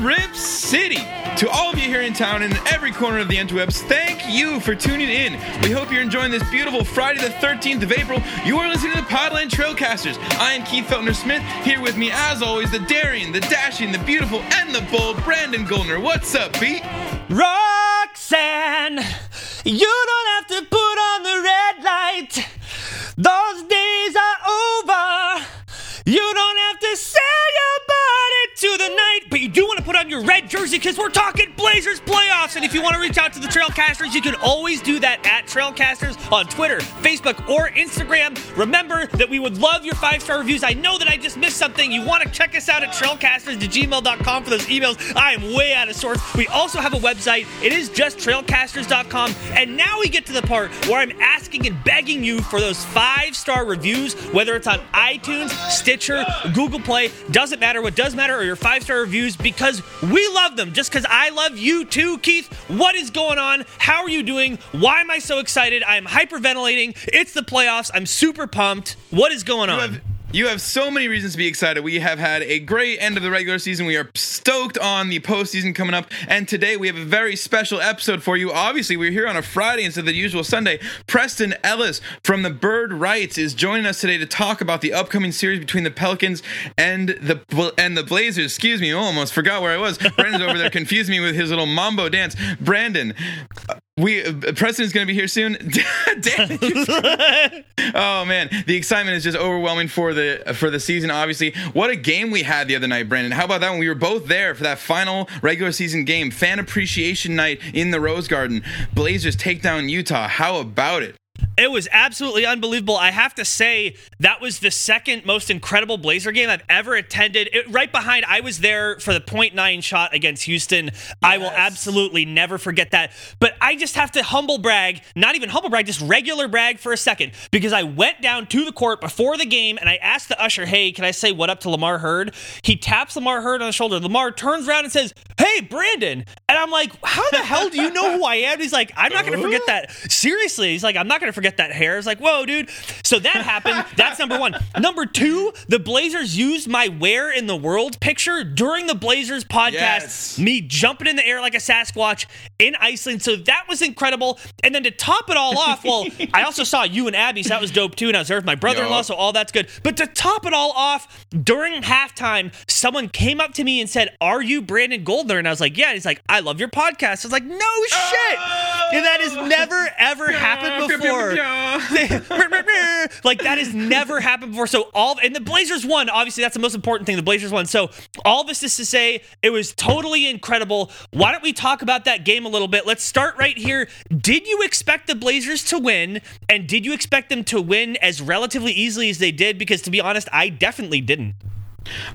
Rip City. To all of you here in town and in every corner of the interwebs, thank you for tuning in. We hope you're enjoying this beautiful Friday the 13th of April. You are listening to the Podland Trailcasters. I am Keith Feltner Smith. Here with me, as always, the daring, the dashing, the beautiful, and the bold Brandon Goldner. What's up, Pete? Roxanne, you don't have to put on the red light. Those jersey because we're talking Blazers playoffs. And if you want to reach out to the Trailcasters, you can always do that at Trailcasters on Twitter, Facebook, or Instagram. Remember that we would love your five star reviews. I know that I just missed something. You want to check us out at trailcasters to gmail.com for those emails. I am way out of sorts. We also have a website. It is just trailcasters.com. And now we get to the part where I'm asking and begging you for those five star reviews, whether it's on iTunes, Stitcher, Google Play. Doesn't matter. What does matter are your five star reviews because we love them. Just because I love you too, Keith. What is going on? How are you doing? Why am I so excited? I'm hyperventilating. It's the playoffs. I'm super pumped. What is going on? You have so many reasons to be excited. We have had a great end of the regular season. We are stoked on the postseason coming up. And today we have a very special episode for you. Obviously, we're here on a Friday instead of the usual Sunday. Preston Ellis from the Bird Writes is joining us today to talk about the upcoming series between the Pelicans and the and the Blazers. Excuse me, I almost forgot where I was. Brandon's over there confused me with his little mambo dance. Brandon, we uh, Preston is going to be here soon. Damn. Oh man, the excitement is just overwhelming for the for the season. Obviously, what a game we had the other night, Brandon. How about that one? We were both there for that final regular season game, fan appreciation night in the Rose Garden. Blazers take down Utah. How about it? It was absolutely unbelievable. I have to say that was the second most incredible Blazer game I've ever attended. It, right behind, I was there for the point nine shot against Houston. I will absolutely never forget that. But I just have to humble brag, not even humble brag, just regular brag for a second, because I went down to the court before the game and I asked the usher, "Hey, can I say what up to Lamar Hurd?" He taps Lamar Hurd on the shoulder. Lamar turns around and says, "Hey, Brandon," and I'm like, "How the hell do you know who I am?" He's like, "I'm not going to forget that." Seriously, he's like, "I'm not going to forget." That hair. It's like, whoa, dude. So that happened. That's number one. Number two, the Blazers used my where in the world picture during the Blazers podcast. Yes. Me jumping in the air like a Sasquatch in Iceland. So that was incredible. And then to top it all off, well, I also saw you and Abby, so that was dope too. And I was there with my brother in law, so all that's good. But to top it all off, during halftime, someone came up to me and said, Are you Brandon Goldner? And I was like, Yeah. And he's like, I love your podcast. I was like, No shit. And that has never, ever happened before. like that has never happened before. So all and the Blazers won. Obviously, that's the most important thing. The Blazers won. So all this is to say, it was totally incredible. Why don't we talk about that game a little bit? Let's start right here. Did you expect the Blazers to win? And did you expect them to win as relatively easily as they did? Because to be honest, I definitely didn't.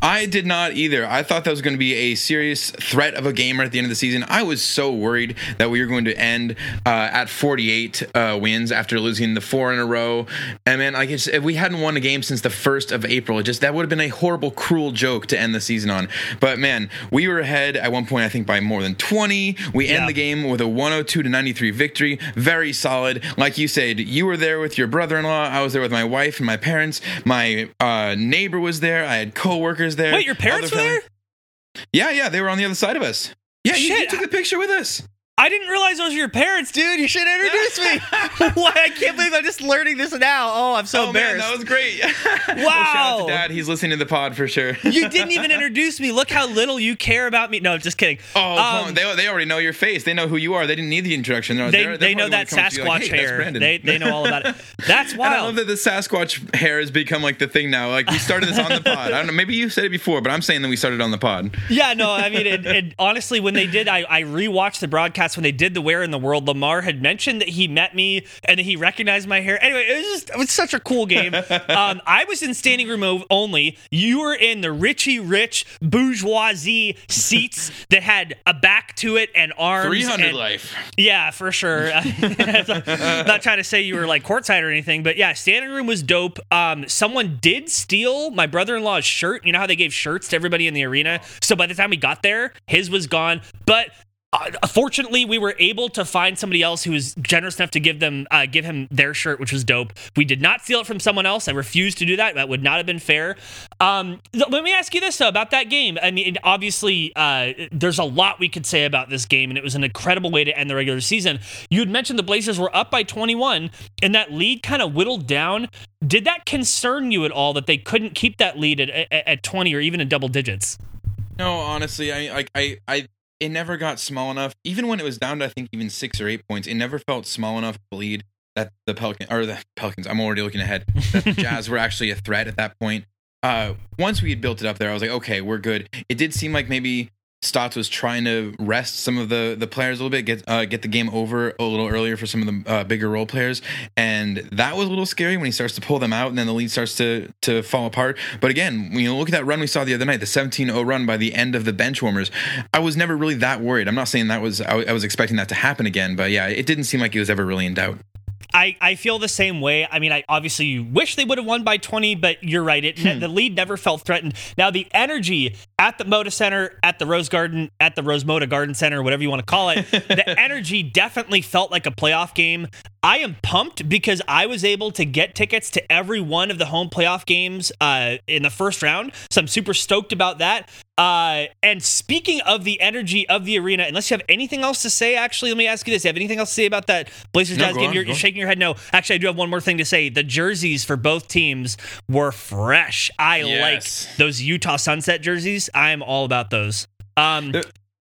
I did not either. I thought that was going to be a serious threat of a gamer at the end of the season. I was so worried that we were going to end uh, at 48 uh, wins after losing the four in a row. And man, like if we hadn't won a game since the first of April, it just that would have been a horrible, cruel joke to end the season on. But man, we were ahead at one point, I think by more than 20. We end Yeah. the game with a 102 to 93 victory. Very solid. Like you said, you were there with your brother-in-law. I was there with my wife and my parents. My uh, neighbor was there. I had co-workers there. Wait, your parents were there? Yeah, yeah, they were on the other side of us. Yeah, you, you took the picture with us. I didn't realize those were your parents, dude. You should introduce me. Why? I can't believe I'm just learning this now. Oh, I'm so oh man, embarrassed. that was great. wow. shout out to Dad. He's listening to the pod for sure. you didn't even introduce me. Look how little you care about me. No, just kidding. Oh, Um, they, they already know your face. They know who you are. They didn't need the introduction. They're- they, they're- they know that gonna come to you Sasquatch like, hey, hair. They, they know all about it. That's And I love that the Sasquatch hair has become like the thing now. Like we started this on the pod. I don't know. Maybe you said it before, but I'm saying that we started on the pod. Yeah, no, I mean, it, it, honestly, when they did, I, I rewatched the broadcast when they did the Where in the World. Lamar had mentioned that he met me and that he recognized my hair. Anyway, it was just it was such a cool game. Um, I was in standing room only. You were in the Richie Rich bourgeoisie seats that had a back to it and arms. 300 and- life. Yeah, for sure. Not trying to say you were like courtside or anything, but yeah, standing room was dope. Um, someone did steal my brother-in-law's shirt. You know how they gave shirts to everybody in the arena. So by the time we got there, his was gone. But uh, fortunately, we were able to find somebody else who was generous enough to give them uh, give him their shirt, which was dope. We did not steal it from someone else. I refused to do that. That would not have been fair. Um, let me ask you this though about that game. I mean, obviously, uh, there's a lot we could say about this game, and it was an incredible way to end the regular season. You had mentioned the Blazers were up by 21, and that lead kind of whittled down. Did that concern you at all that they couldn't keep that lead at, at, at 20 or even in double digits? No, honestly, I I I it never got small enough. Even when it was down to I think even six or eight points, it never felt small enough to lead that the Pelican or the Pelicans. I'm already looking ahead. That the Jazz were actually a threat at that point. Uh, once we had built it up there, I was like, okay, we're good. It did seem like maybe Stotts was trying to rest some of the the players a little bit, get uh, get the game over a little earlier for some of the uh, bigger role players, and that was a little scary when he starts to pull them out, and then the lead starts to to fall apart. But again, when you look at that run we saw the other night, the 17-0 run by the end of the bench warmers, I was never really that worried. I'm not saying that was I, I was expecting that to happen again, but yeah, it didn't seem like it was ever really in doubt. I, I feel the same way. I mean, I obviously wish they would have won by 20, but you're right. It hmm. the lead never felt threatened. Now the energy at the Moda Center, at the Rose Garden, at the Rose Moda Garden Center, whatever you want to call it, the energy definitely felt like a playoff game. I am pumped because I was able to get tickets to every one of the home playoff games uh, in the first round. So I'm super stoked about that. Uh, and speaking of the energy of the arena, unless you have anything else to say, actually, let me ask you this: you have anything else to say about that Blazers no, game? On, you're, you're shaking your head. No, actually, I do have one more thing to say. The jerseys for both teams were fresh. I yes. like those Utah Sunset jerseys. I'm all about those. Um,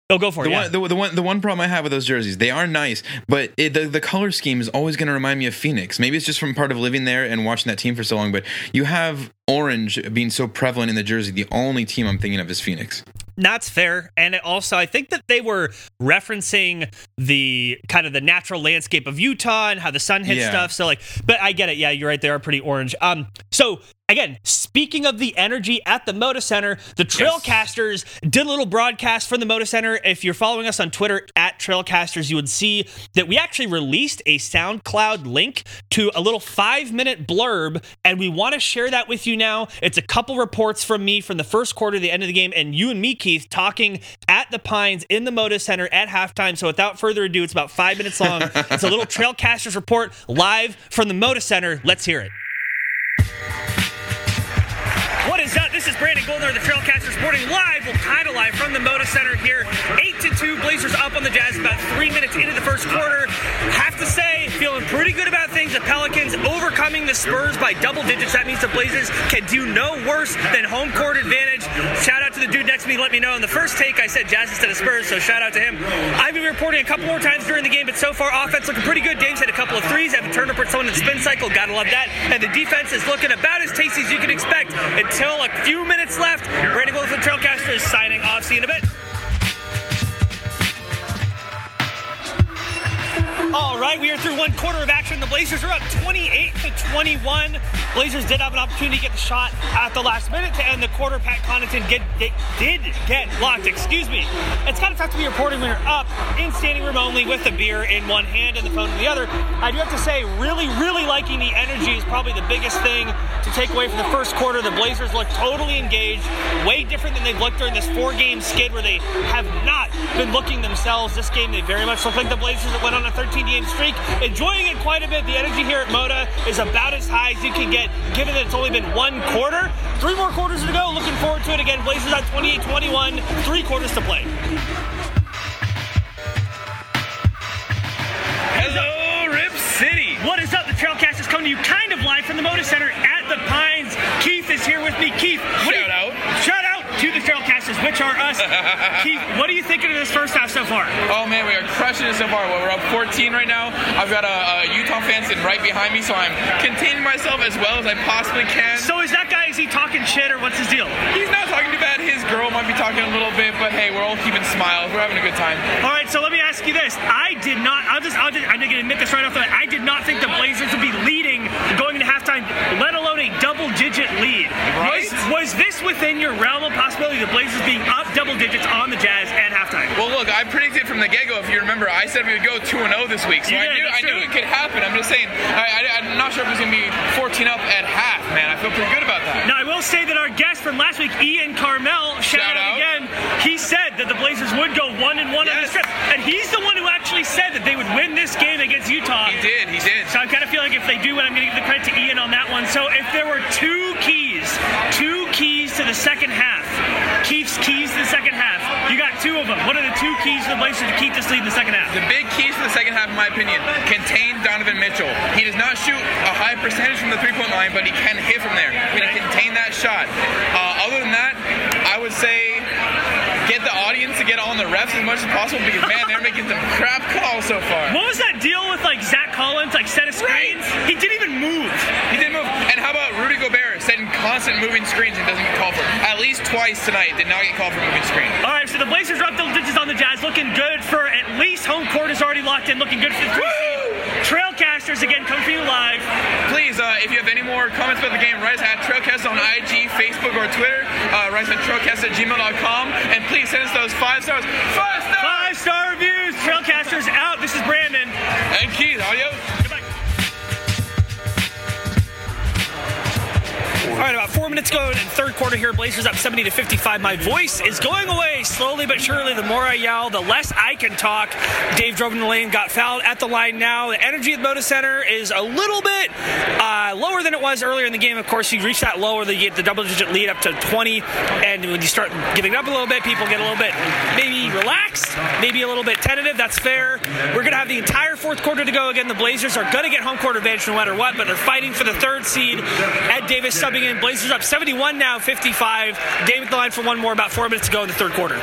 Oh, go for the it. One, yeah. the, the, one, the one problem I have with those jerseys, they are nice, but it, the the color scheme is always going to remind me of Phoenix. Maybe it's just from part of living there and watching that team for so long. But you have orange being so prevalent in the jersey. The only team I'm thinking of is Phoenix. That's fair. And also, I think that they were referencing the kind of the natural landscape of Utah and how the sun hits yeah. stuff. So, like, but I get it. Yeah, you're right. They are pretty orange. Um, so Again, speaking of the energy at the Moda Center, the Trailcasters yes. did a little broadcast from the Moda Center. If you're following us on Twitter at Trailcasters, you would see that we actually released a SoundCloud link to a little five minute blurb, and we want to share that with you now. It's a couple reports from me from the first quarter, the end of the game, and you and me, Keith, talking at the Pines in the Moda Center at halftime. So without further ado, it's about five minutes long. it's a little Trailcasters report live from the Moda Center. Let's hear it. What is up? This is Brandon Goldner, the Trailcasters, reporting live, well, kind of live from the Moda Center here. 8 to 2, Blazers up on the Jazz about three minutes into the first quarter. Have to say, feeling pretty good about things. The Pelicans overcoming the Spurs by double digits. That means the Blazers can do no worse than home court advantage. Shout out to the dude next to me, let me know. In the first take, I said Jazz instead of Spurs, so shout out to him. I've been reporting a couple more times during the game, but so far, offense looking pretty good. Dame's had a couple of threes, haven't turned up someone in the spin cycle. Gotta love that. And the defense is looking about as tasty as you can expect until a few minutes left. Brandon from Trailcaster is signing off. See you in a bit. All right, we are through one quarter of action. The Blazers are up 28 to 21. Blazers did have an opportunity to get the shot at the last minute to end the quarter. Pat Connaughton get, get, did get locked. Excuse me. It's kind of tough to be reporting when you're up in standing room only with the beer in one hand and the phone in the other. I do have to say, really, really liking the energy is probably the biggest thing to take away from the first quarter. The Blazers look totally engaged, way different than they've looked during this four-game skid where they have not been looking themselves. This game, they very much look like the Blazers that went on a 13 game streak. Enjoying it quite a bit. The energy here at Moda is about as high as you can get, given that it's only been one quarter. Three more quarters to go. Looking forward to it again. Blazers on 28 21, three quarters to play. Hello, Rip City. What is up? The Trailcast is coming to you kind of live from the Moda Center at the Pines. Keith is here with me. Keith, shout out. Shout out to the Trailcasters, which are us. Keith, what are you thinking of this first half so far? Oh man, we are crushing it so far. Well, we're up 14 right now. I've got a, a Utah fan sitting right behind me, so I'm containing myself as well as I possibly can. So is that guy? Is he talking shit or what's his deal? He's not talking too bad. His girl might be talking a little bit, but hey, we're all keeping smiles. We're having a good time. All right, so let me ask you this: I did not. I'll just. I'll just. I'm gonna admit this right off the bat. I did not think the Blazers would be leading going into halftime, a double-digit lead. Right? Was, was this within your realm of possibility? The Blazers being up double digits on the Jazz at halftime. Well, look, I predicted from the get-go. If you remember, I said we would go two and zero oh this week, so you I did, knew I knew it could happen. I'm just saying, I, am not sure if it's going to be 14 up at half. Man, I feel pretty good about that. Now, I will say that our guest from last week, Ian Karmel, shout, shout out, out again. He said that the Blazers would go one and one on the Yes. strip, and he's the one who actually said that they would win this game against Utah. He did. He did. So I kind of feel like if they do win, I'm going to give the credit to Ian on that one. So if there were two keys, two keys to the second half, Keith's keys to the second half, you got two of them. What are the two keys to the Blazers to keep this lead in the second half? The big keys for the second half, in my opinion, contain Donovan Mitchell. He does not shoot a high percentage from the three-point line, but he can hit from there. We're gonna contain that shot. Uh, other than that, I would say get the audience to get on the refs as much as possible because man, they're making some crap calls so far. What was that deal with like Zach Collins, like set of screens? He didn't even move. He didn't move. And how about Rudy Gobert setting constant moving screens and doesn't get called for? At least twice tonight did not get called for moving screen. All right, so the Blazers are up double digits on the Jazz, looking good for at least home court is already locked in, looking good for the three seed. Trailcasters again coming for you live. Please, uh, if you have any more comments about the game, write us at Trailcast on IG, Facebook, or Twitter. Uh, write us at trailcast at gmail.com. And please send us those five stars. Five stars! Five star reviews. Trailcasters out. This is Brandon. And Keith, adios. All right, about four minutes ago in third quarter here, Blazers up 70 to 55. My voice is going away slowly but surely. The more I yell, the less I can talk. Dame drove in the lane, got fouled at the line now. The energy at the Moda Center is a little bit uh, lower than it was earlier in the game. Of course, you reach that lower, you get the double digit lead up to 20. And when you start giving up a little bit, people get a little bit maybe relaxed, maybe a little bit tentative. That's fair. We're going to have the entire fourth quarter to go. Again, the Blazers are going to get home court advantage no matter what, but they're fighting for the third seed. Ed Davis subbing in. Blazers up 71 now, 55. David the line for one more, about four minutes to go in the third quarter. And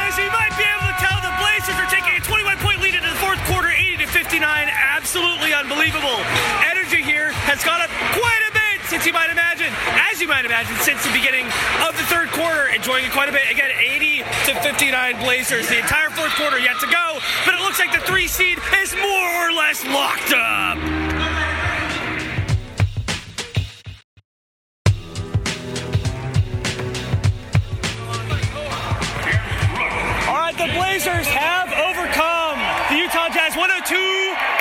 as you might be able to tell, the Blazers are taking a 21 point lead into the fourth quarter, 80 to 59. Absolutely unbelievable. Energy here has gone up quite a bit since you might imagine, as you might imagine, since the beginning of the third quarter. Enjoying it quite a bit. Again, 80 to 59 Blazers. The entire fourth quarter yet to go, but it looks like the three seed is more or less locked up. The Blazers have overcome the Utah Jazz 102 to 93.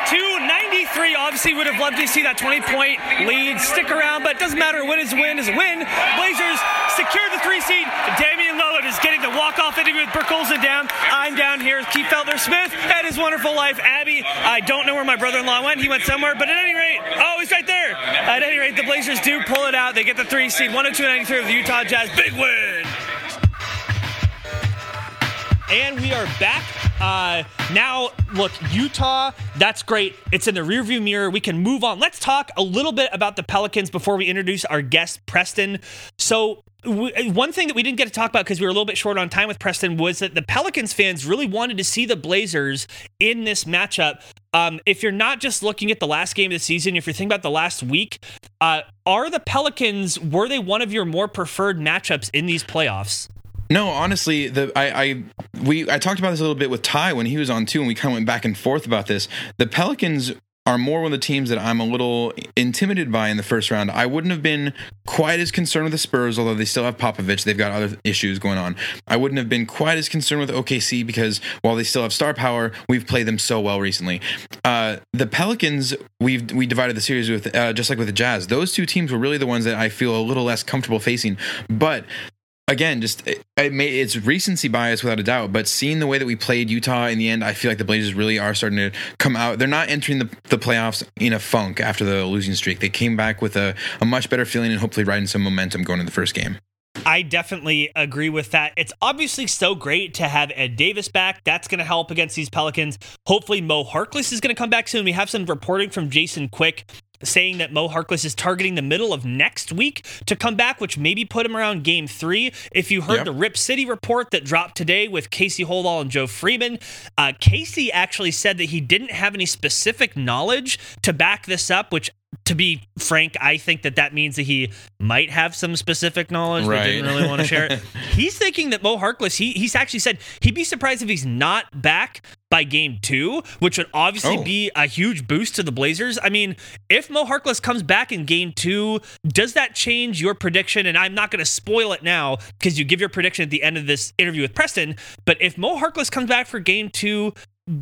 Obviously, would have loved to see that 20 point lead stick around, but it doesn't matter. Win is win is a win. Blazers secure the three seed. Damian Lillard is getting the walk off interview with Brooke Olzendam. I'm down here with Keith Feltner Smith and his wonderful wife, Abby. I don't know where my brother in law went. He went somewhere, but at any rate, oh, he's right there. At any rate, the Blazers do pull it out. They get the three seed 102 93 of the Utah Jazz. Big win. And we are back. Uh, now, look, Utah, that's great. It's in the rearview mirror. We can move on. Let's talk a little bit about the Pelicans before we introduce our guest, Preston. So, one thing that we didn't get to talk about because we were a little bit short on time with Preston was that the Pelicans fans really wanted to see the Blazers in this matchup. Um, if you're not just looking at the last game of the season, if you're thinking about the last week, uh, are the Pelicans, were they one of your more preferred matchups in these playoffs? No, honestly, the I, I we I talked about this a little bit with Ty when he was on too, and we kind of went back and forth about this. The Pelicans are more one of the teams that I'm a little intimidated by in the first round. I wouldn't have been quite as concerned with the Spurs, although they still have Popovich. They've got other issues going on. I wouldn't have been quite as concerned with OKC because while they still have star power, we've played them so well recently. Uh, the Pelicans, we've we divided the series with uh, just like with the Jazz. Those two teams were really the ones that I feel a little less comfortable facing, but again, just it, it may, it's recency bias without a doubt. But seeing the way that we played Utah in the end, I feel like the Blazers really are starting to come out. They're not entering the, the playoffs in a funk after the losing streak. They came back with a, a much better feeling and hopefully riding some momentum going into the first game. I definitely agree with that. It's obviously so great to have Ed Davis back. That's going to help against these Pelicans. Hopefully, Mo Harkless is going to come back soon. We have some reporting from Jason Quick saying that Mo Harkless is targeting the middle of next week to come back, which maybe put him around game three. If you heard Yep. the Rip City report that dropped today with Casey Holdahl and Joe Freeman, uh, Casey actually said that he didn't have any specific knowledge to back this up, which to be frank, I think that that means that he might have some specific knowledge, but didn't really want to share it. he's thinking that Mo Harkless, he, he's actually said he'd be surprised if he's not back by game two, which would obviously Oh. be a huge boost to the Blazers. I mean, if Mo Harkless comes back in game two, does that change your prediction? And I'm not going to spoil it now because you give your prediction at the end of this interview with Preston. But if Mo Harkless comes back for game two,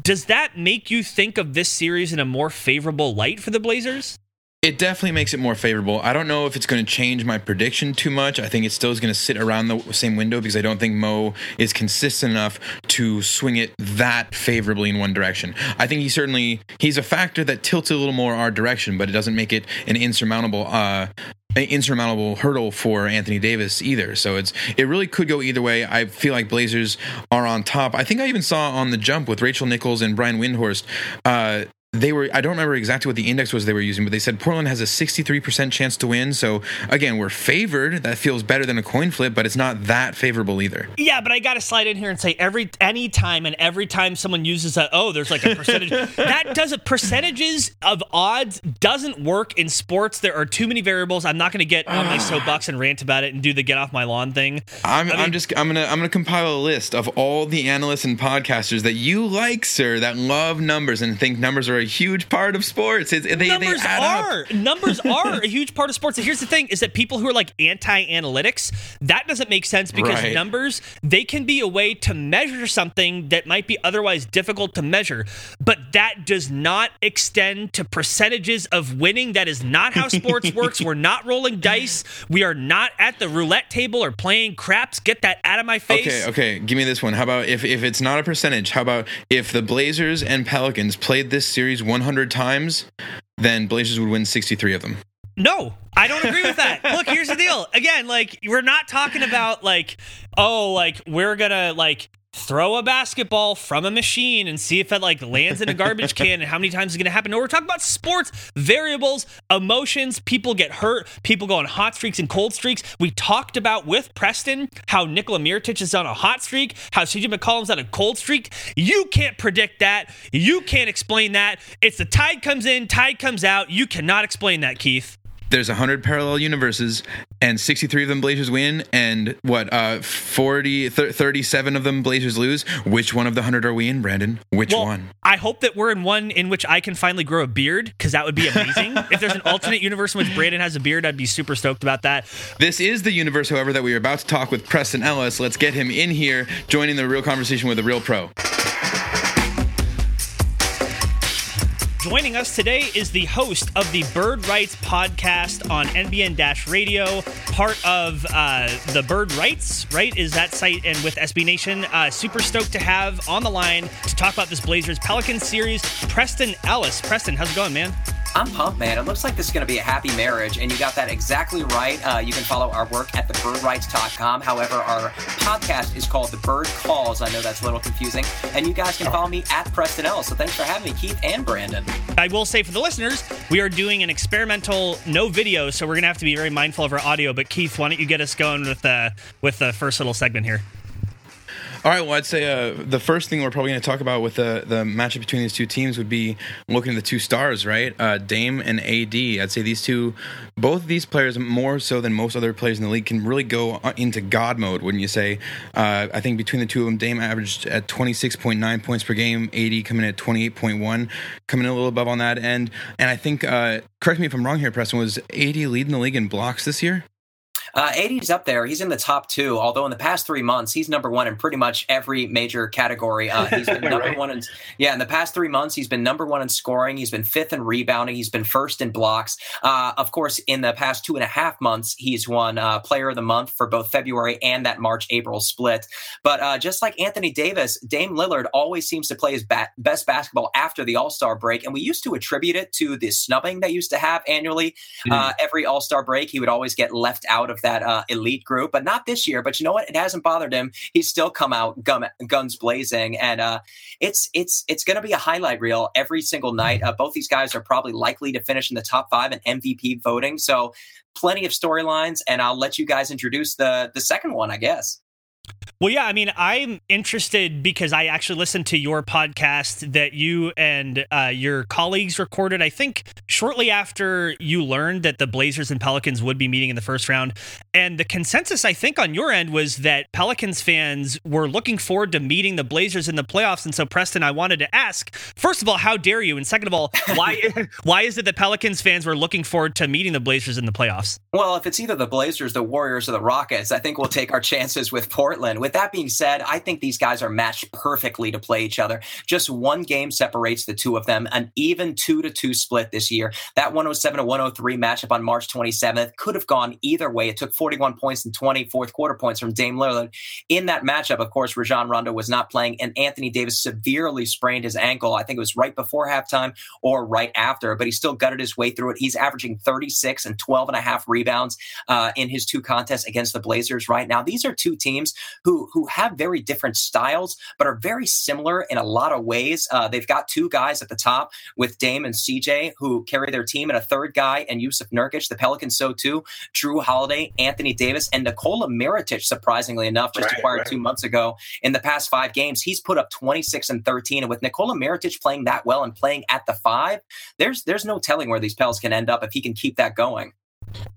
does that make you think of this series in a more favorable light for the Blazers? It definitely makes it more favorable. I don't know if it's going to change my prediction too much. I think it still is going to sit around the same window because I don't think Mo is consistent enough to swing it that favorably in one direction. I think he certainly he's a factor that tilts a little more our direction, but it doesn't make it an insurmountable uh, insurmountable hurdle for Anthony Davis either. So it's it really could go either way. I feel like Blazers are on top. I think I even saw on the jump with Rachel Nichols and Brian Windhorst. Uh, they were I don't remember exactly what the index was they were using, but they said Portland has a 63% chance to win. So again, we're favored. That feels better than a coin flip, but it's not that favorable either. Yeah, but I got to slide in here and say every any time and every time someone uses that oh, there's like a percentage that does it percentages of odds doesn't work in sports. There are too many variables. I'm not going to get on my soapbox and rant about it and do the get off my lawn thing. I'm, I am just I'm gonna I'm gonna compile a list of all the analysts and podcasters that you like, sir, that love numbers and think numbers are a huge part of sports. It's, they, numbers they are up. numbers are a huge part of sports. And here's the thing: is that people who are like anti-analytics, that doesn't make sense because right. numbers they can be a way to measure something that might be otherwise difficult to measure, but that does not extend to percentages of winning. That is not how sports works. We're not rolling dice. We are not at the roulette table or playing craps. Get that out of my face. Okay, okay. Give me this one. How about if if it's not a percentage? How about if the Blazers and Pelicans played this series 100 times, then Blazers would win 63 of them. No, I don't agree with that. Look, here's the deal. Again, like we're not talking about like oh, like we're going to like throw a basketball from a machine and see if it like lands in a garbage can and how many times is going to happen. No, we're talking about sports variables, emotions. People get hurt. People go on hot streaks and cold streaks. We talked about with Preston how Nikola Mirotic is on a hot streak, how CJ McCollum's on a cold streak. You can't predict that. You can't explain that. It's the tide comes in, tide comes out. You cannot explain that, Keith there's 100 parallel universes and 63 of them blazers win and what uh 40 th- 37 of them blazers lose. Which one of the 100 are we in brandon? Which well, one? I hope that we're in one in which i can finally grow a beard because that would be amazing. If there's an alternate universe in which brandon has a beard i'd be super stoked about that. This is the universe however that we are about to talk with preston ellis. Let's get him in here joining the real conversation with a real pro Joining us today is the host of the Bird Writes podcast on NBN Radio, part of uh, the Bird Writes, right? Is that site? And with SB Nation, uh, super stoked to have on the line to talk about this Blazers Pelican series, Preston Ellis. Preston, how's it going, man? I'm pumped, man. It looks like this is going to be a happy marriage, and you got that exactly right. Uh, you can follow our work at thebirdwrites.com. However, our podcast is called The Bird Calls. I know that's a little confusing. And you guys can follow me at Preston L. So thanks for having me, Keith and Brandon. I will say for the listeners, we are doing an experimental no video, so we're going to have to be very mindful of our audio. But Keith, why don't you get us going with the with the first little segment here? All right. Well, I'd say uh, the first thing we're probably going to talk about with the the matchup between these two teams would be looking at the two stars, right? Uh, Dame and AD. I'd say these two, both of these players, more so than most other players in the league, can really go uh, into God mode. Wouldn't you say? Uh, I think between the two of them, Dame averaged at twenty six point nine points per game. AD coming in at twenty eight point one, coming in a little above on that end. And I think, uh, correct me if I'm wrong here, Preston, was AD leading the league in blocks this year? Uh, AD's up there. He's in the top two, although in the past three months, he's number one in pretty much every major category. Uh, he's been number right. one in, yeah, in the past three months, he's been number one in scoring. He's been fifth in rebounding. He's been first in blocks. Uh, of course, in the past two and a half months, he's won uh, player of the month for both February and that March April split. But uh, just like Anthony Davis, Dame Lillard always seems to play his ba- best basketball after the All Star break. And we used to attribute it to the snubbing they used to have annually. Mm. every All Star break, he would always get left out of that elite group, but not this year. But you know what? It hasn't bothered him. He's still come out gun, guns blazing, and uh, it's it's it's going to be a highlight reel every single night. Uh, both these guys are probably likely to finish in the top five in MVP voting. So plenty of storylines, and I'll let you guys introduce the the second one, I guess. Well, yeah, I mean, I'm interested because I actually listened to your podcast that you and uh, your colleagues recorded, I think, shortly after you learned that the Blazers and Pelicans would be meeting in the first round. And the consensus, I think, on your end was that Pelicans fans were looking forward to meeting the Blazers in the playoffs. And so, Preston, I wanted to ask, first of all, how dare you? And second of all, why, why is it that Pelicans fans were looking forward to meeting the Blazers in the playoffs? Well, if it's either the Blazers, the Warriors, or the Rockets, I think we'll take our chances with Portland Portland. With that being said, I think these guys are matched perfectly to play each other. Just one game separates the two of them, an even two to two split this year. That 107 to 103 matchup on March 27th could have gone either way. It took 41 points and 20 fourth quarter points from Dame Lillard. In that matchup, of course, Rajon Rondo was not playing, and Anthony Davis severely sprained his ankle. I think it was right before halftime or right after, but he still gutted his way through it. He's averaging 36 and 12 and a half rebounds uh, in his two contests against the Blazers right now. These are two teams who who have very different styles, but are very similar in a lot of ways. Uh, they've got two guys at the top with Dame and CJ who carry their team, and a third guy and Jusuf Nurkic. The Pelicans so too. Jrue Holiday, Anthony Davis, and Nikola Mirotic. Surprisingly enough, just right, acquired right. two months ago. In the past five games, he's put up 26 and 13. And with Nikola Mirotic playing that well and playing at the five, there's there's no telling where these Pels can end up if he can keep that going.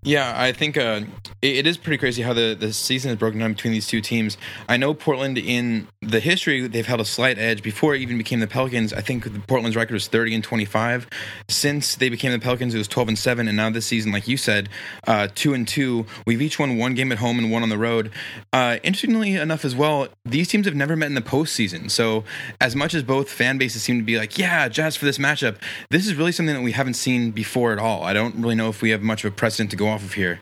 Yeah, I think uh, it, it is pretty crazy how the, the season is broken down between these two teams. I know Portland in the history they've held a slight edge before it even became the Pelicans. I think Portland's record was 30 and 25. Since they became the Pelicans, it was 12 and 7, and now this season, like you said, uh, two and two. We've each won one game at home and one on the road. Uh, interestingly enough, as well, these teams have never met in the postseason. So as much as both fan bases seem to be like, yeah, Jazz for this matchup, this is really something that we haven't seen before at all. I don't really know if we have much of a precedent to go off of here.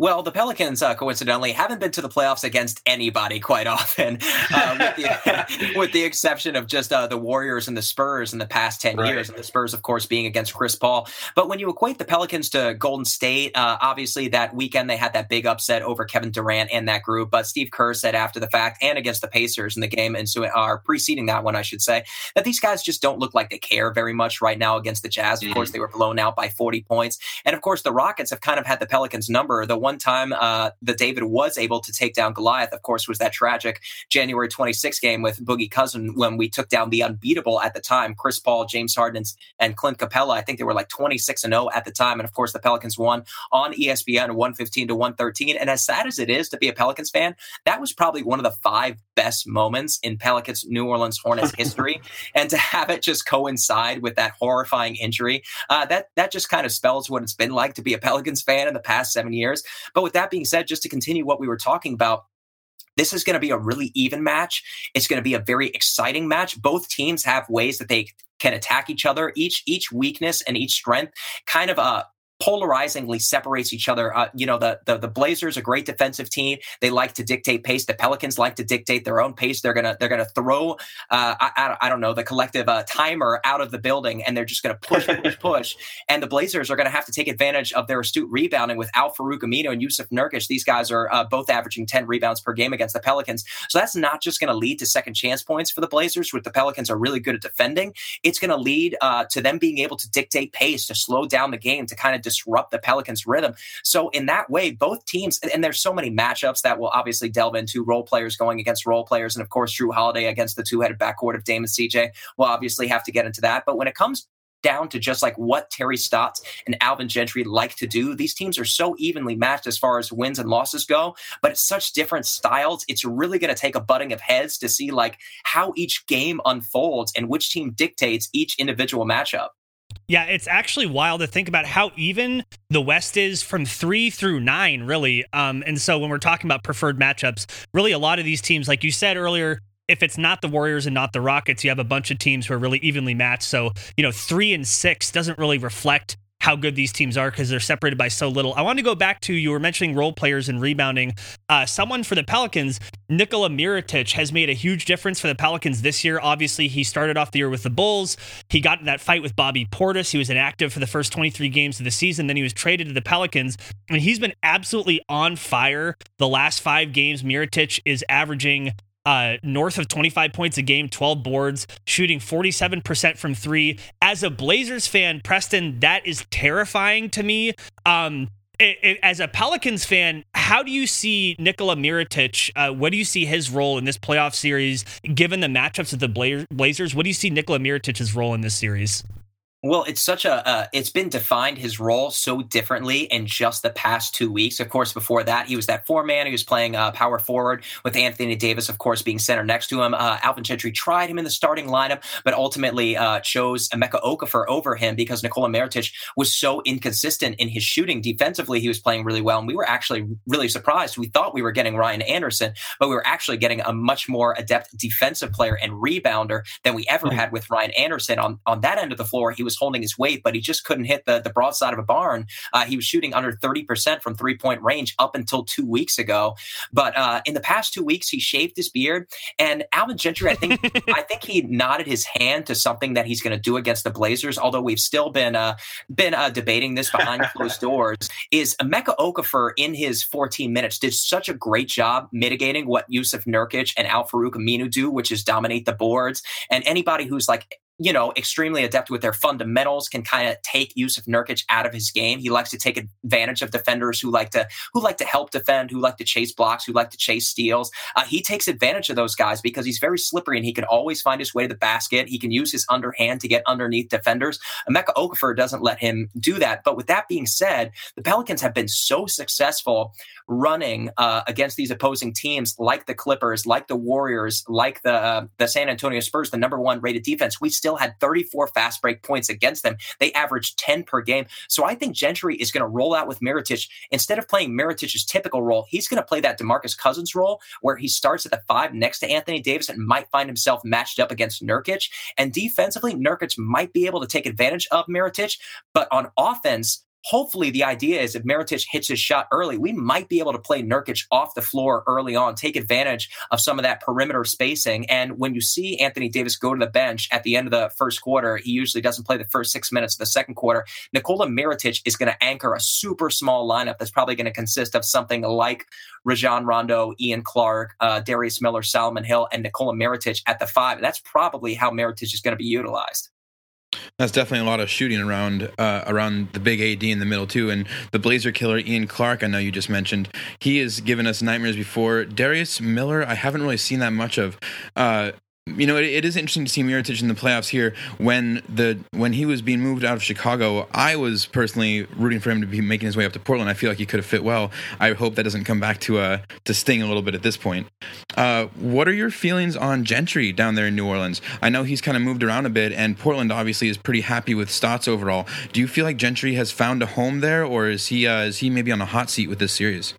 Well, the Pelicans, uh, coincidentally, haven't been to the playoffs against anybody quite often, uh, with, the, with, the, exception of just uh, the Warriors and the Spurs in the past 10 right. years. And the Spurs, of course, being against Chris Paul. But when you equate the Pelicans to Golden State, uh, obviously that weekend they had that big upset over Kevin Durant and that group. But Steve Kerr said after the fact and against the Pacers in the game ensuing, or preceding that one, I should say, that these guys just don't look like they care very much right now against the Jazz. Of mm. course, they were blown out by 40 points. And of course, the Rockets have kind of had the Pelicans number. The one one time uh, that David was able to take down Goliath, of course, was that tragic January 26 game with Boogie Cousin when we took down the unbeatable at the time, Chris Paul, James Harden, and Clint Capela. I think they were like 26 and 0 at the time. And of course, the Pelicans won on ESPN 115 to 113. And as sad as it is to be a Pelicans fan, that was probably one of the five best moments in Pelicans New Orleans Hornets history. and to have it just coincide with that horrifying injury, uh, that that just kind of spells what it's been like to be a Pelicans fan in the past seven years. But with that being said, just to continue what we were talking about, this is going to be a really even match. It's going to be a very exciting match. Both teams have ways that they can attack each other. Each each weakness and each strength kind of uh, polarizingly separates each other. Uh, you know, the, the the Blazers, a great defensive team. They like to dictate pace. The Pelicans like to dictate their own pace. They're gonna they're gonna throw uh, I, I, don't know the collective uh, timer out of the building, and they're just gonna push push push. And the Blazers are gonna have to take advantage of their astute rebounding with Al Farouq Aminu and Jusuf Nurkic. These guys are uh, both averaging ten rebounds per game against the Pelicans. So that's not just gonna lead to second chance points for the Blazers, which the Pelicans are really good at defending. It's gonna lead uh, to them being able to dictate pace, to slow down the game, to kind of disrupt the Pelicans' rhythm. So in that way, both teams, and there's so many matchups that will obviously delve into role players going against role players, and of course Jrue Holiday against the two-headed backcourt of Dame and CJ. We'll obviously have to get into that. But when it comes down to just like what Terry Stotts and Alvin Gentry like to do. These teams are so evenly matched as far as wins and losses go, but it's such different styles. It's really going to take a butting of heads to see like how each game unfolds and which team dictates each individual matchup. Yeah, it's actually wild to think about how even the West is from three through nine, really. Um, and so when we're talking about preferred matchups, really a lot of these teams, like you said earlier, if it's not the Warriors and not the Rockets, you have a bunch of teams who are really evenly matched. So, you know, three and six doesn't really reflect how good these teams are because they're separated by so little. I want to go back to you were mentioning role players and rebounding. Uh, someone for the Pelicans, Nikola Mirotic, has made a huge difference for the Pelicans this year. Obviously, he started off the year with the Bulls. He got in that fight with Bobby Portis. He was inactive for the first 23 games of the season. Then he was traded to the Pelicans, and he's been absolutely on fire the last five games. Mirotic is averaging uh, north of 25 points a game, 12 boards, shooting 47% from three. As a Blazers fan, Preston, that is terrifying to me. Um, it, it, as a Pelicans fan, how do you see Nikola Mirotic? Uh, what do you see his role in this playoff series, given the matchups of the Blazers? What do you see Nikola Mirotic's role in this series? Well, it's such a uh, it's been defined his role so differently in just the past two weeks. Of course, before that he was that four man. He was playing uh, power forward with Anthony Davis, of course, being center next to him. Uh, Alvin Gentry tried him in the starting lineup, but ultimately uh, chose Emeka Okafor over him because Nikola Mirotic was so inconsistent in his shooting. Defensively, he was playing really well, and we were actually really surprised. We thought we were getting Ryan Anderson, but we were actually getting a much more adept defensive player and rebounder than we ever mm-hmm. had with Ryan Anderson on on that end of the floor. He was was holding his weight, but he just couldn't hit the, the broadside of a barn. Uh, he was shooting under 30% from three point range up until two weeks ago. But uh, in the past two weeks, he shaved his beard. And Alvin Gentry, I think, I think he nodded his hand to something that he's going to do against the Blazers. Although we've still been uh, been uh, debating this behind closed doors. Is Emeka Okafor in his 14 minutes did such a great job mitigating what Jusuf Nurkic and Al Farouq Aminu do, which is dominate the boards. And anybody who's like you know, extremely adept with their fundamentals, can kind of take Jusuf Nurkic out of his game. He likes to take advantage of defenders who like to who like to help defend, who like to chase blocks, who like to chase steals. Uh, he takes advantage of those guys because he's very slippery and he can always find his way to the basket. He can use his underhand to get underneath defenders. Emeka Okafor doesn't let him do that. But with that being said, the Pelicans have been so successful running uh, against these opposing teams, like the Clippers, like the Warriors, like the uh, the San Antonio Spurs, the number one rated defense. We still still had 34 fast break points against them. They averaged 10 per game. So I think Gentry is going to roll out with Mirotic. Instead of playing Mirotic's typical role, he's going to play that DeMarcus Cousins role where he starts at the five next to Anthony Davis and might find himself matched up against Nurkic. And defensively, Nurkic might be able to take advantage of Mirotic. But on offense, hopefully the idea is if Mirotic hits his shot early, we might be able to play Nurkic off the floor early on, take advantage of some of that perimeter spacing. And when you see Anthony Davis go to the bench at the end of the first quarter, he usually doesn't play the first six minutes of the second quarter. Nikola Mirotic is going to anchor a super small lineup that's probably going to consist of something like Rajon Rondo, Ian Clark, uh, Darius Miller, Solomon Hill, and Nikola Mirotic at the five. That's probably how Mirotic is going to be utilized. That's definitely a lot of shooting around uh, around the big AD in the middle too, and the Blazer killer Ian Clark. I know you just mentioned he has given us nightmares before. Darius Miller, I haven't really seen that much of. Uh, you know, it, it is interesting to see Mirotic in the playoffs here. When the when he was being moved out of Chicago, I was personally rooting for him to be making his way up to Portland. I feel like he could have fit well. I hope that doesn't come back to uh to sting a little bit at this point. Uh, what are your feelings on Gentry down there in New Orleans? I know he's kind of moved around a bit, and Portland obviously is pretty happy with Stotts overall. Do you feel like Gentry has found a home there, or is he uh, is he maybe on a hot seat with this series?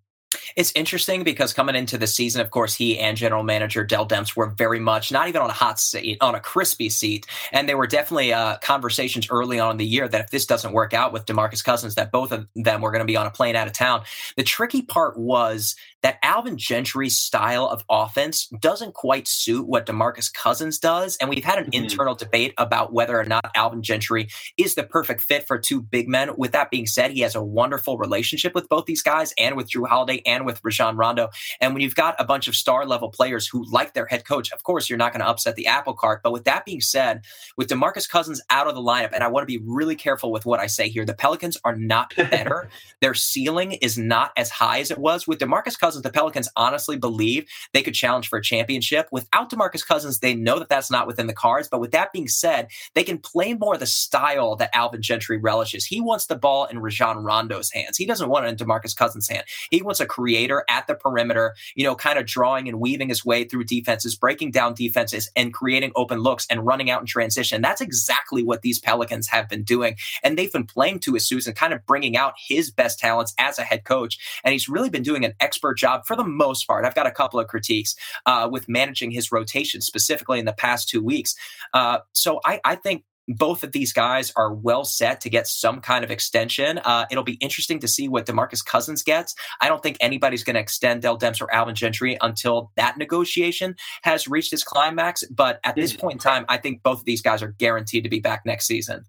It's interesting because coming into the season, of course, he and general manager Dell Demps were very much not even on a hot seat, on a crispy seat. And there were definitely uh, conversations early on in the year that if this doesn't work out with DeMarcus Cousins, that both of them were going to be on a plane out of town. The tricky part was that Alvin Gentry's style of offense doesn't quite suit what DeMarcus Cousins does. And we've had an mm-hmm. internal debate about whether or not Alvin Gentry is the perfect fit for two big men. With that being said, he has a wonderful relationship with both these guys and with Jrue Holiday and with Rajon Rondo. And when you've got a bunch of star level players who like their head coach, of course, you're not going to upset the apple cart. But with that being said, with DeMarcus Cousins out of the lineup, and I want to be really careful with what I say here, the Pelicans are not better. Their ceiling is not as high as it was. With DeMarcus Cousins, the Pelicans honestly believe they could challenge for a championship. Without DeMarcus Cousins, they know that that's not within the cards. But with that being said, they can play more the style that Alvin Gentry relishes. He wants the ball in Rajon Rondo's hands. He doesn't want it in DeMarcus Cousins' hand. He wants a creator at the perimeter, you know, kind of drawing and weaving his way through defenses, breaking down defenses, and creating open looks and running out in transition. That's exactly what these Pelicans have been doing. And they've been playing to his Susan, kind of bringing out his best talents as a head coach. And he's really been doing an expert job for the most part. I've got a couple of critiques uh, with managing his rotation, specifically in the past two weeks. Uh, so I, I think both of these guys are well set to get some kind of extension. Uh, it'll be interesting to see what Demarcus Cousins gets. I don't think anybody's going to extend Dell Demps or Alvin Gentry until that negotiation has reached its climax. But at this point in time, I think both of these guys are guaranteed to be back next season.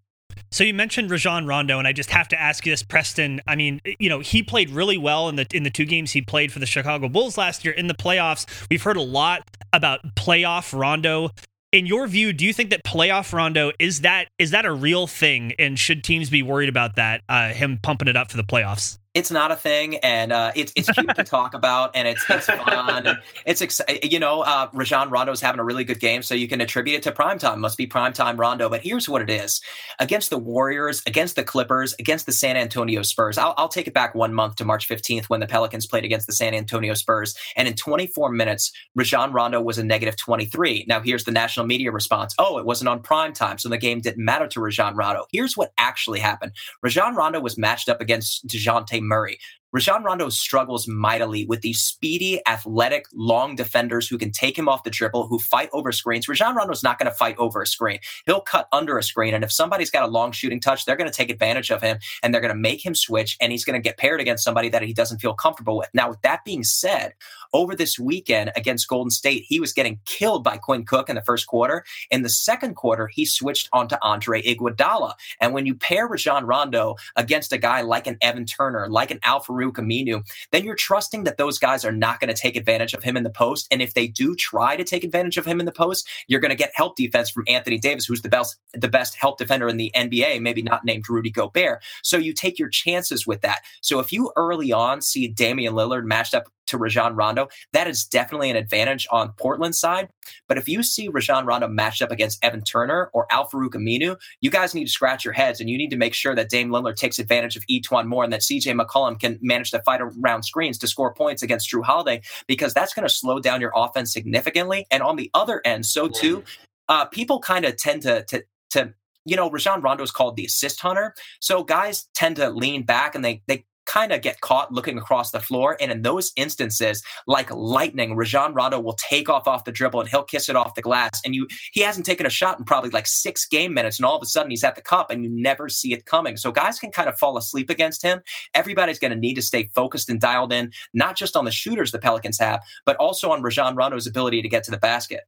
So you mentioned Rajon Rondo, and I just have to ask you this, Preston. I mean, you know, he played really well in the in the two games he played for the Chicago Bulls last year in the playoffs. We've heard a lot about playoff Rondo. In your view, do you think that playoff Rondo is that is that a real thing, and should teams be worried about that? Uh, him pumping it up for the playoffs? It's not a thing, and uh, it's it's cute to talk about, and it's it's fun, and it's ex- you know uh, Rajon is having a really good game, so you can attribute it to primetime. Must be primetime Rondo, but here's what it is: against the Warriors, against the Clippers, against the San Antonio Spurs. I'll, I'll take it back one month to March 15th when the Pelicans played against the San Antonio Spurs, and in 24 minutes, Rajon Rondo was a negative 23. Now here's the national media response: Oh, it wasn't on prime time, so the game didn't matter to Rajon Rondo. Here's what actually happened: Rajon Rondo was matched up against Dejounte Murray. Rajon Rondo struggles mightily with these speedy, athletic, long defenders who can take him off the dribble, who fight over screens. Rajon Rondo's not going to fight over a screen. He'll cut under a screen. And if somebody's got a long shooting touch, they're going to take advantage of him and they're going to make him switch and he's going to get paired against somebody that he doesn't feel comfortable with. Now, with that being said, over this weekend against Golden State, he was getting killed by Quinn Cook in the first quarter. In the second quarter, he switched onto Andre Iguodala. And when you pair Rajon Rondo against a guy like an Evan Turner, like an Al Then you're trusting that those guys are not going to take advantage of him in the post. And if they do try to take advantage of him in the post, you're going to get help defense from Anthony Davis, who's the best the best help defender in the NBA, maybe not named Rudy Gobert. So you take your chances with that. So if you early on see Damian Lillard matched up to Rajon Rondo, that is definitely an advantage on Portland's side. But if you see Rajon Rondo matched up against Evan Turner or Al Farouq Aminu, you guys need to scratch your heads and you need to make sure that Dame Lillard takes advantage of E'Twaun Moore and that CJ McCollum can manage to fight around screens to score points against Jrue Holiday because that's going to slow down your offense significantly. And on the other end, so too, uh, people kind of tend to, to to you know, Rajon Rondo is called the assist hunter. So guys tend to lean back and they they kind of get caught looking across the floor. And in those instances, like lightning, Rajon Rondo will take off off the dribble and he'll kiss it off the glass. And you, he hasn't taken a shot in probably like six game minutes, and all of a sudden he's at the cup, and you never see it coming. So guys can kind of fall asleep against him. Everybody's going to need to stay focused and dialed in, not just on the shooters the Pelicans have, but also on Rajon Rondo's ability to get to the basket.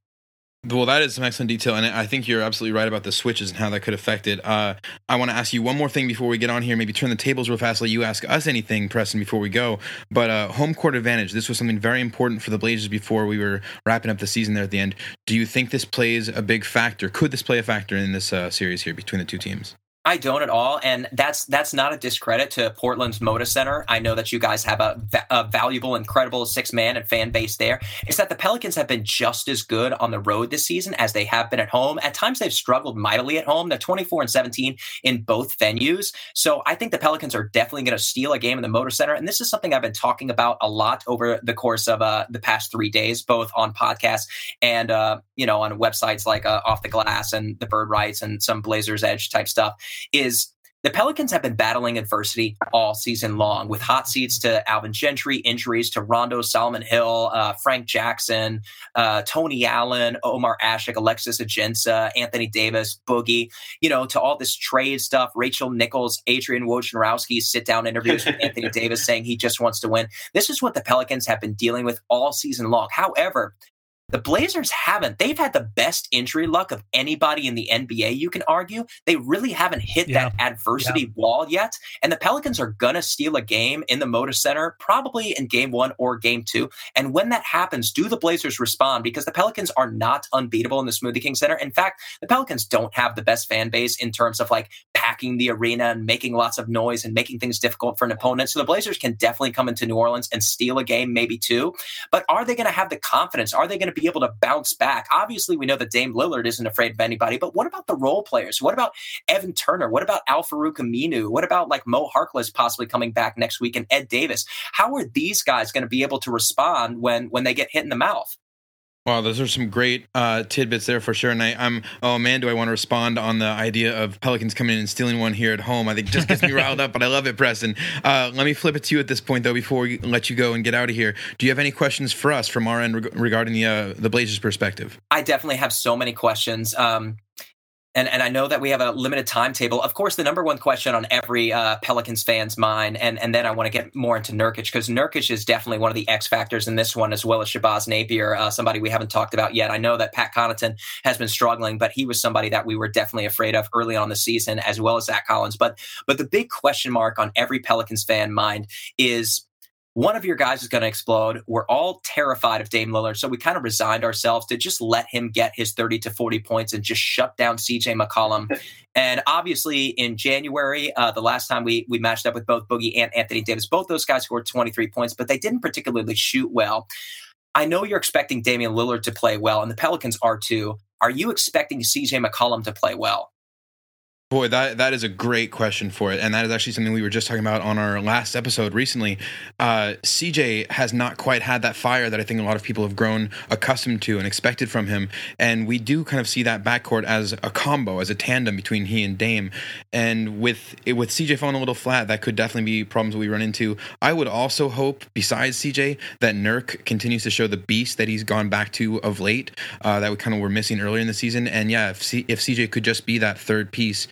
Well, that is some excellent detail, and I think you're absolutely right about the switches and how that could affect it. Uh, I want to ask you one more thing before we get on here. Maybe turn the tables real fast. Let you ask us anything, Preston, before we go. But uh, home court advantage. This was something very important for the Blazers before we were wrapping up the season there at the end. Do you think this plays a big factor? Could this play a factor in this uh, series here between the two teams? I don't at all, and that's that's not a discredit to Portland's Moda Center. I know that you guys have a, a valuable, incredible six man and fan base there. It's that the Pelicans have been just as good on the road this season as they have been at home. At times, they've struggled mightily at home. They're twenty four and seventeen in both venues, so I think the Pelicans are definitely going to steal a game in the Moda Center. And this is something I've been talking about a lot over the course of uh, the past three days, both on podcasts and uh, you know on websites like uh, Off the Glass and the Bird Writes and some Blazers Edge type stuff is the Pelicans have been battling adversity all season long with hot seats to Alvin Gentry, injuries to Rondo, Solomon Hill, uh, Frank Jackson, uh, Tony Allen, Omer Asik, Alexis Ajinça, Anthony Davis, Boogie, you know, to all this trade stuff, Rachel Nichols, Adrian Wojnarowski sit down interviews with Anthony Davis saying he just wants to win. This is what the Pelicans have been dealing with all season long. However, the Blazers haven't. They've had the best injury luck of anybody in the NBA, you can argue. They really haven't hit yeah. that adversity yeah. wall yet. And the Pelicans are going to steal a game in the Moda Center, probably in game one or game two. And when that happens, do the Blazers respond? Because the Pelicans are not unbeatable in the Smoothie King Center. In fact, the Pelicans don't have the best fan base in terms of like packing the arena and making lots of noise and making things difficult for an opponent. So the Blazers can definitely come into New Orleans and steal a game, maybe two. But are they going to have the confidence? Are they going to be able to bounce back. Obviously, we know that Dame Lillard isn't afraid of anybody, but what about the role players? What about Evan Turner? What about Al Farouq Aminu? What about like Mo Harkless possibly coming back next week and Ed Davis? How are these guys going to be able to respond when when they get hit in the mouth? Wow, those are some great uh, tidbits there for sure. And I, am oh man, do I want to respond on the idea of Pelicans coming in and stealing one here at home? I think just gets me riled up, but I love it, Preston. Uh, let me flip it to you at this point though, before we let you go and get out of here. Do you have any questions for us from our end regarding the uh, the Blazers' perspective? I definitely have so many questions. Um, and and I know that we have a limited timetable. Of course, the number one question on every uh, Pelicans fan's mind, and and then I want to get more into Nurkic because Nurkic is definitely one of the X factors in this one, as well as Shabazz Napier, uh, somebody we haven't talked about yet. I know that Pat Connaughton has been struggling, but he was somebody that we were definitely afraid of early on the season, as well as Zach Collins. But but the big question mark on every Pelicans fan mind is one of your guys is going to explode. We're all terrified of Dame Lillard. So we kind of resigned ourselves to just let him get his 30 to 40 points and just shut down CJ McCollum. and obviously in January, uh, the last time we, we matched up with both Boogie and Anthony Davis, both those guys scored 23 points, but they didn't particularly shoot well. I know you're expecting Damian Lillard to play well, and the Pelicans are too. Are you expecting CJ McCollum to play well? Boy, that that is a great question for it, and that is actually something we were just talking about on our last episode recently. Uh, CJ has not quite had that fire that I think a lot of people have grown accustomed to and expected from him, and we do kind of see that backcourt as a combo, as a tandem between he and Dame. And with with CJ falling a little flat, that could definitely be problems we run into. I would also hope, besides CJ, that Nurk continues to show the beast that he's gone back to of late, uh, that we kind of were missing earlier in the season. And yeah, if C- if CJ could just be that third piece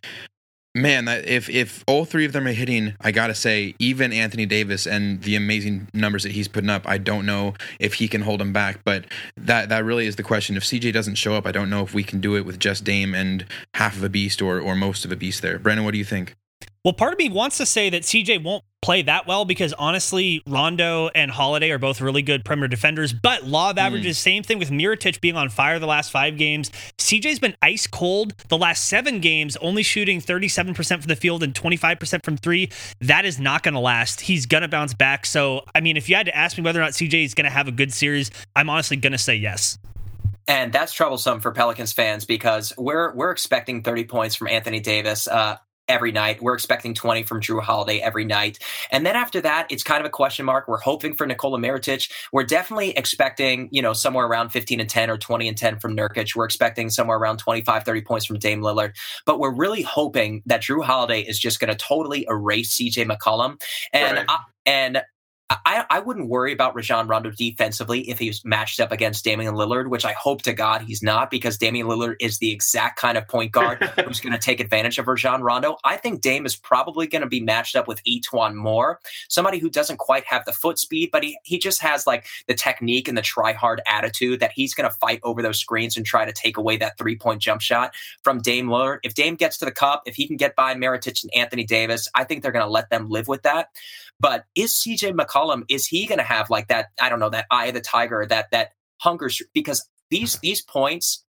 man, if if all three of them are hitting, I gotta say, even Anthony Davis and the amazing numbers that he's putting up, I don't know if he can hold them back. But that that really is the question. If CJ doesn't show up, I don't know if we can do it with just Dame and half of a beast or or most of a beast there. Brennan, what do you think? Well, part of me wants to say that CJ won't play that well because honestly, Rondo and Holiday are both really good perimeter defenders. But law of averages, mm. same thing with Mirotic being on fire the last five games. CJ's been ice cold the last seven games, only shooting 37% from the field and 25% from three. That is not going to last. He's going to bounce back. So, I mean, if you had to ask me whether or not CJ is going to have a good series, I'm honestly going to say yes. And that's troublesome for Pelicans fans because we're we're expecting 30 points from Anthony Davis. Uh, every night. We're expecting 20 from Jrue Holiday every night. And then after that, it's kind of a question mark. We're hoping for Nikola Mirotic. We're definitely expecting, you know, somewhere around 15 and 10 or 20 and 10 from Nurkic. We're expecting somewhere around 25, 30 points from Dame Lillard. But we're really hoping that Jrue Holiday is just going to totally erase CJ McCollum. And right. I, and I, I wouldn't worry about Rajon Rondo defensively if he's matched up against Damian Lillard, which I hope to God he's not, because Damian Lillard is the exact kind of point guard who's going to take advantage of Rajon Rondo. I think Dame is probably going to be matched up with E'Twaun Moore, somebody who doesn't quite have the foot speed, but he, he just has like the technique and the try hard attitude that he's going to fight over those screens and try to take away that three point jump shot from Dame Lillard. If Dame gets to the cup, if he can get by Mirotic and Anthony Davis, I think they're going to let them live with that. But is CJ McCollum, is he going to have like that, I don't know, that eye of the tiger, that, that hunger? Because these, these points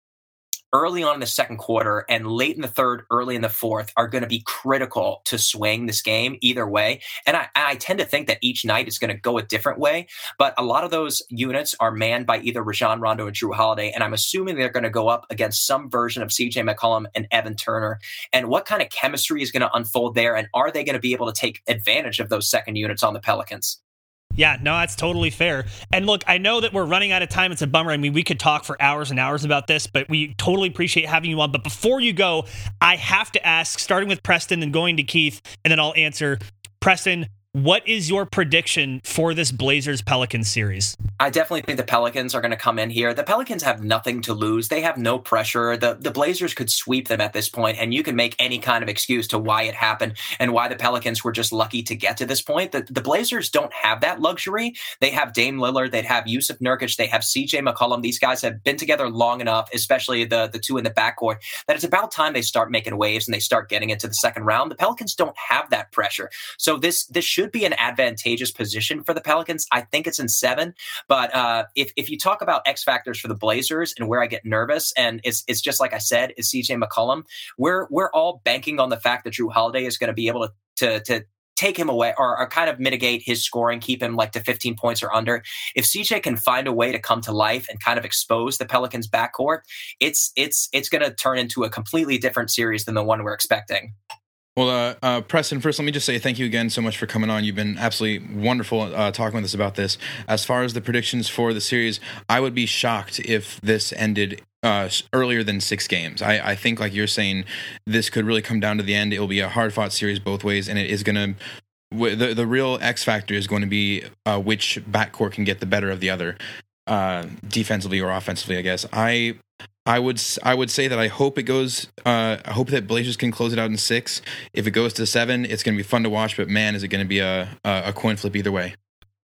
early on in the second quarter and late in the third, early in the fourth are going to be critical to swing this game either way. And I, I tend to think that each night is going to go a different way. But a lot of those units are manned by either Rajon Rondo and Jrue Holiday. And I'm assuming they're going to go up against some version of CJ McCollum and Evan Turner. And what kind of chemistry is going to unfold there? And are they going to be able to take advantage of those second units on the Pelicans? Yeah, no, that's totally fair. And look, I know that we're running out of time. It's a bummer. I mean, we could talk for hours and hours about this, but we totally appreciate having you on. But before you go, I have to ask, starting with Preston and going to Keith, and then I'll answer. Preston, what is your prediction for this Blazers Pelicans series? I definitely think the Pelicans are going to come in here. The Pelicans have nothing to lose. They have no pressure. The the Blazers could sweep them at this point, and you can make any kind of excuse to why it happened and why the Pelicans were just lucky to get to this point. The, the Blazers don't have that luxury. They have Dame Lillard, they have Jusuf Nurkic, they have CJ McCollum. These guys have been together long enough, especially the the two in the backcourt, that it's about time they start making waves and they start getting into the second round. The Pelicans don't have that pressure. So this this should should be an advantageous position for the Pelicans. I think it's in seven. But uh, if, if you talk about X factors for the Blazers and where I get nervous, and it's it's just like I said, is CJ McCollum. We're we're all banking on the fact that Jrue Holiday is going to be able to to, to take him away or, or, kind of mitigate his scoring, keep him like to 15 points or under. If CJ can find a way to come to life and kind of expose the Pelicans backcourt, it's it's it's going to turn into a completely different series than the one we're expecting. Well, uh, uh, Preston, first, let me just say thank you again so much for coming on. You've been absolutely wonderful uh, talking with us about this. As far as the predictions for the series, I would be shocked if this ended uh, earlier than six games. I, I, think, like you're saying, this could really come down to the end. It will be a hard fought series both ways, and it is going to. The, the real X factor is going to be uh, which backcourt can get the better of the other, uh, defensively or offensively. I guess I I would I would say that I hope it goes. Uh, I hope that Blazers can close it out in six. If it goes to seven, it's going to be fun to watch. But man, is it going to be a, a coin flip either way.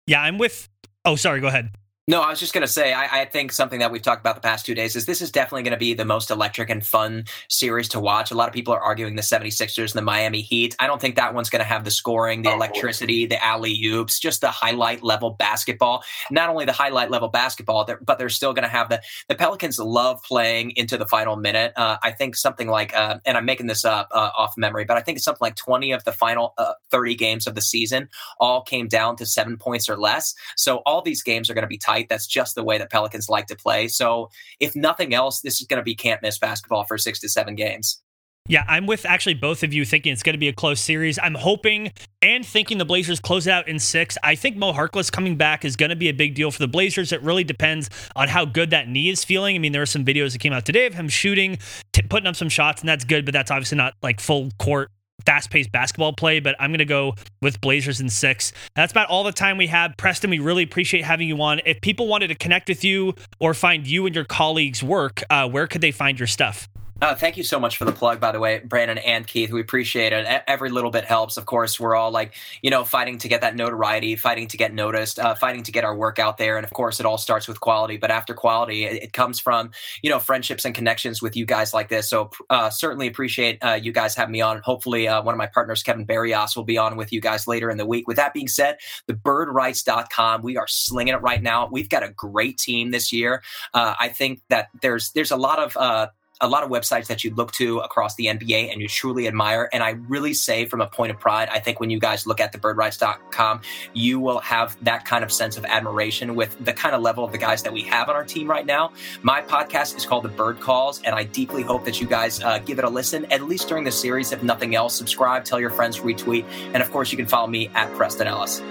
Yeah, I'm with. Oh, sorry. Go ahead. No, I was just going to say, I, I, think something that we've talked about the past two days is this is definitely going to be the most electric and fun series to watch. A lot of people are arguing the 76ers and the Miami Heat. I don't think that one's going to have the scoring, the oh, electricity, the alley oops, just the highlight level basketball. Not only the highlight level basketball, but they're still going to have the, the Pelicans love playing into the final minute. Uh, I think something like, uh, and I'm making this up uh, off memory, but I think it's something like 20 of the final uh, 30 games of the season all came down to seven points or less. So all these games are going to be tight tight. That's just the way that Pelicans like to play. So if nothing else, this is going to be can't miss basketball for six to seven games. Yeah, I'm with actually both of you thinking it's going to be a close series. I'm hoping and thinking the Blazers close it out in six. I think Mo Harkless coming back is going to be a big deal for the Blazers. It really depends on how good that knee is feeling. I mean, there are some videos that came out today of him shooting, t- putting up some shots, and that's good, but that's obviously not like full court fast paced basketball play, but I'm going to go with Blazers in six. That's about all the time we have. Preston, we really appreciate having you on. If people wanted to connect with you or find you and your colleagues' work, uh, where could they find your stuff? Uh, thank you so much for the plug, by the way, Brandon and Keith. We appreciate it. Every little bit helps. Of course, we're all like, you know, fighting to get that notoriety, fighting to get noticed, uh, fighting to get our work out there. And of course, it all starts with quality. But after quality, it, it comes from, you know, friendships and connections with you guys like this. So uh, certainly appreciate uh, you guys having me on. Hopefully, uh, one of my partners, Kevin Barrios, will be on with you guys later in the week. With that being said, the birdwrites.com, we are slinging it right now. We've got a great team this year. Uh, I think that there's there's a lot of a lot of websites that you look to across the NBA and you truly admire. And I really say, from a point of pride, I think when you guys look at the birdwrites.com, you will have that kind of sense of admiration with the kind of level of the guys that we have on our team right now. My podcast is called The Bird Calls, and I deeply hope that you guys uh, give it a listen, at least during the series. If nothing else, subscribe, tell your friends, retweet, and of course, you can follow me at Preston Ellis.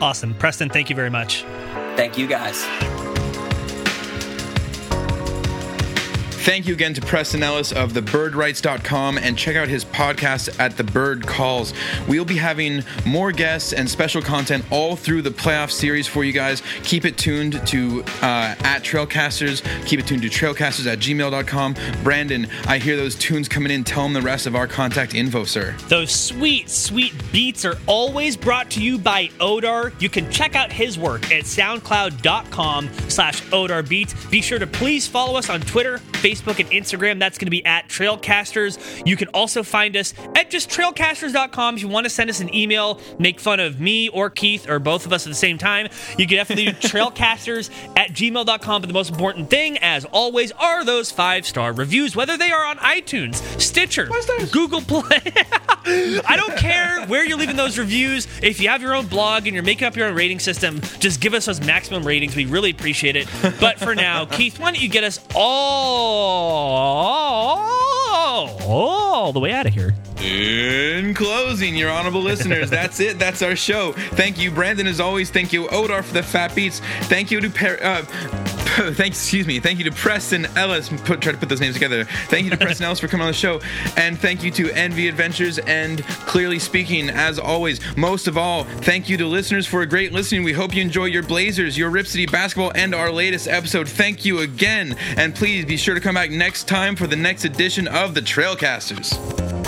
Awesome. Preston, thank you very much. Thank you, guys. Thank you again to Preston Ellis of thebirdwrites.com and check out his podcast at The Bird Calls. We'll be having more guests and special content all through the playoff series for you guys. Keep it tuned to uh, at Trailcasters. Keep it tuned to trailcasters at gmail.com. Brandon, I hear those tunes coming in. Tell them the rest of our contact info, sir. Those sweet, sweet beats are always brought to you by Odar. You can check out his work at soundcloud.com slash Odar Beats. Be sure to please follow us on Twitter, Facebook, Facebook and Instagram. That's going to be at Trailcasters. You can also find us at just trailcasters.com. If you want to send us an email, make fun of me or Keith or both of us at the same time, you can definitely do trailcasters at gmail.com. But the most important thing, as always, are those five star reviews, whether they are on iTunes, Stitcher, Google Play. I don't care where you're leaving those reviews. If you have your own blog and you're making up your own rating system, just give us those maximum ratings. We really appreciate it. But for now, Keith, why don't you get us all all the way out of here. In closing, your honorable listeners, that's it. That's our show. Thank you, Brandon, as always. Thank you, Odar, for the fat beats. Thank you to per- uh, thanks, excuse me. Thank you to Preston Ellis. Put, try to put those names together. Thank you to Preston Ellis for coming on the show, and thank you to Envi Adventures and Clearly Speaking. As always, most of all, thank you to listeners for a great listening. We hope you enjoy your Blazers, your Rip City basketball, and our latest episode. Thank you again, and please be sure to come back next time for the next edition of the Trailcasters.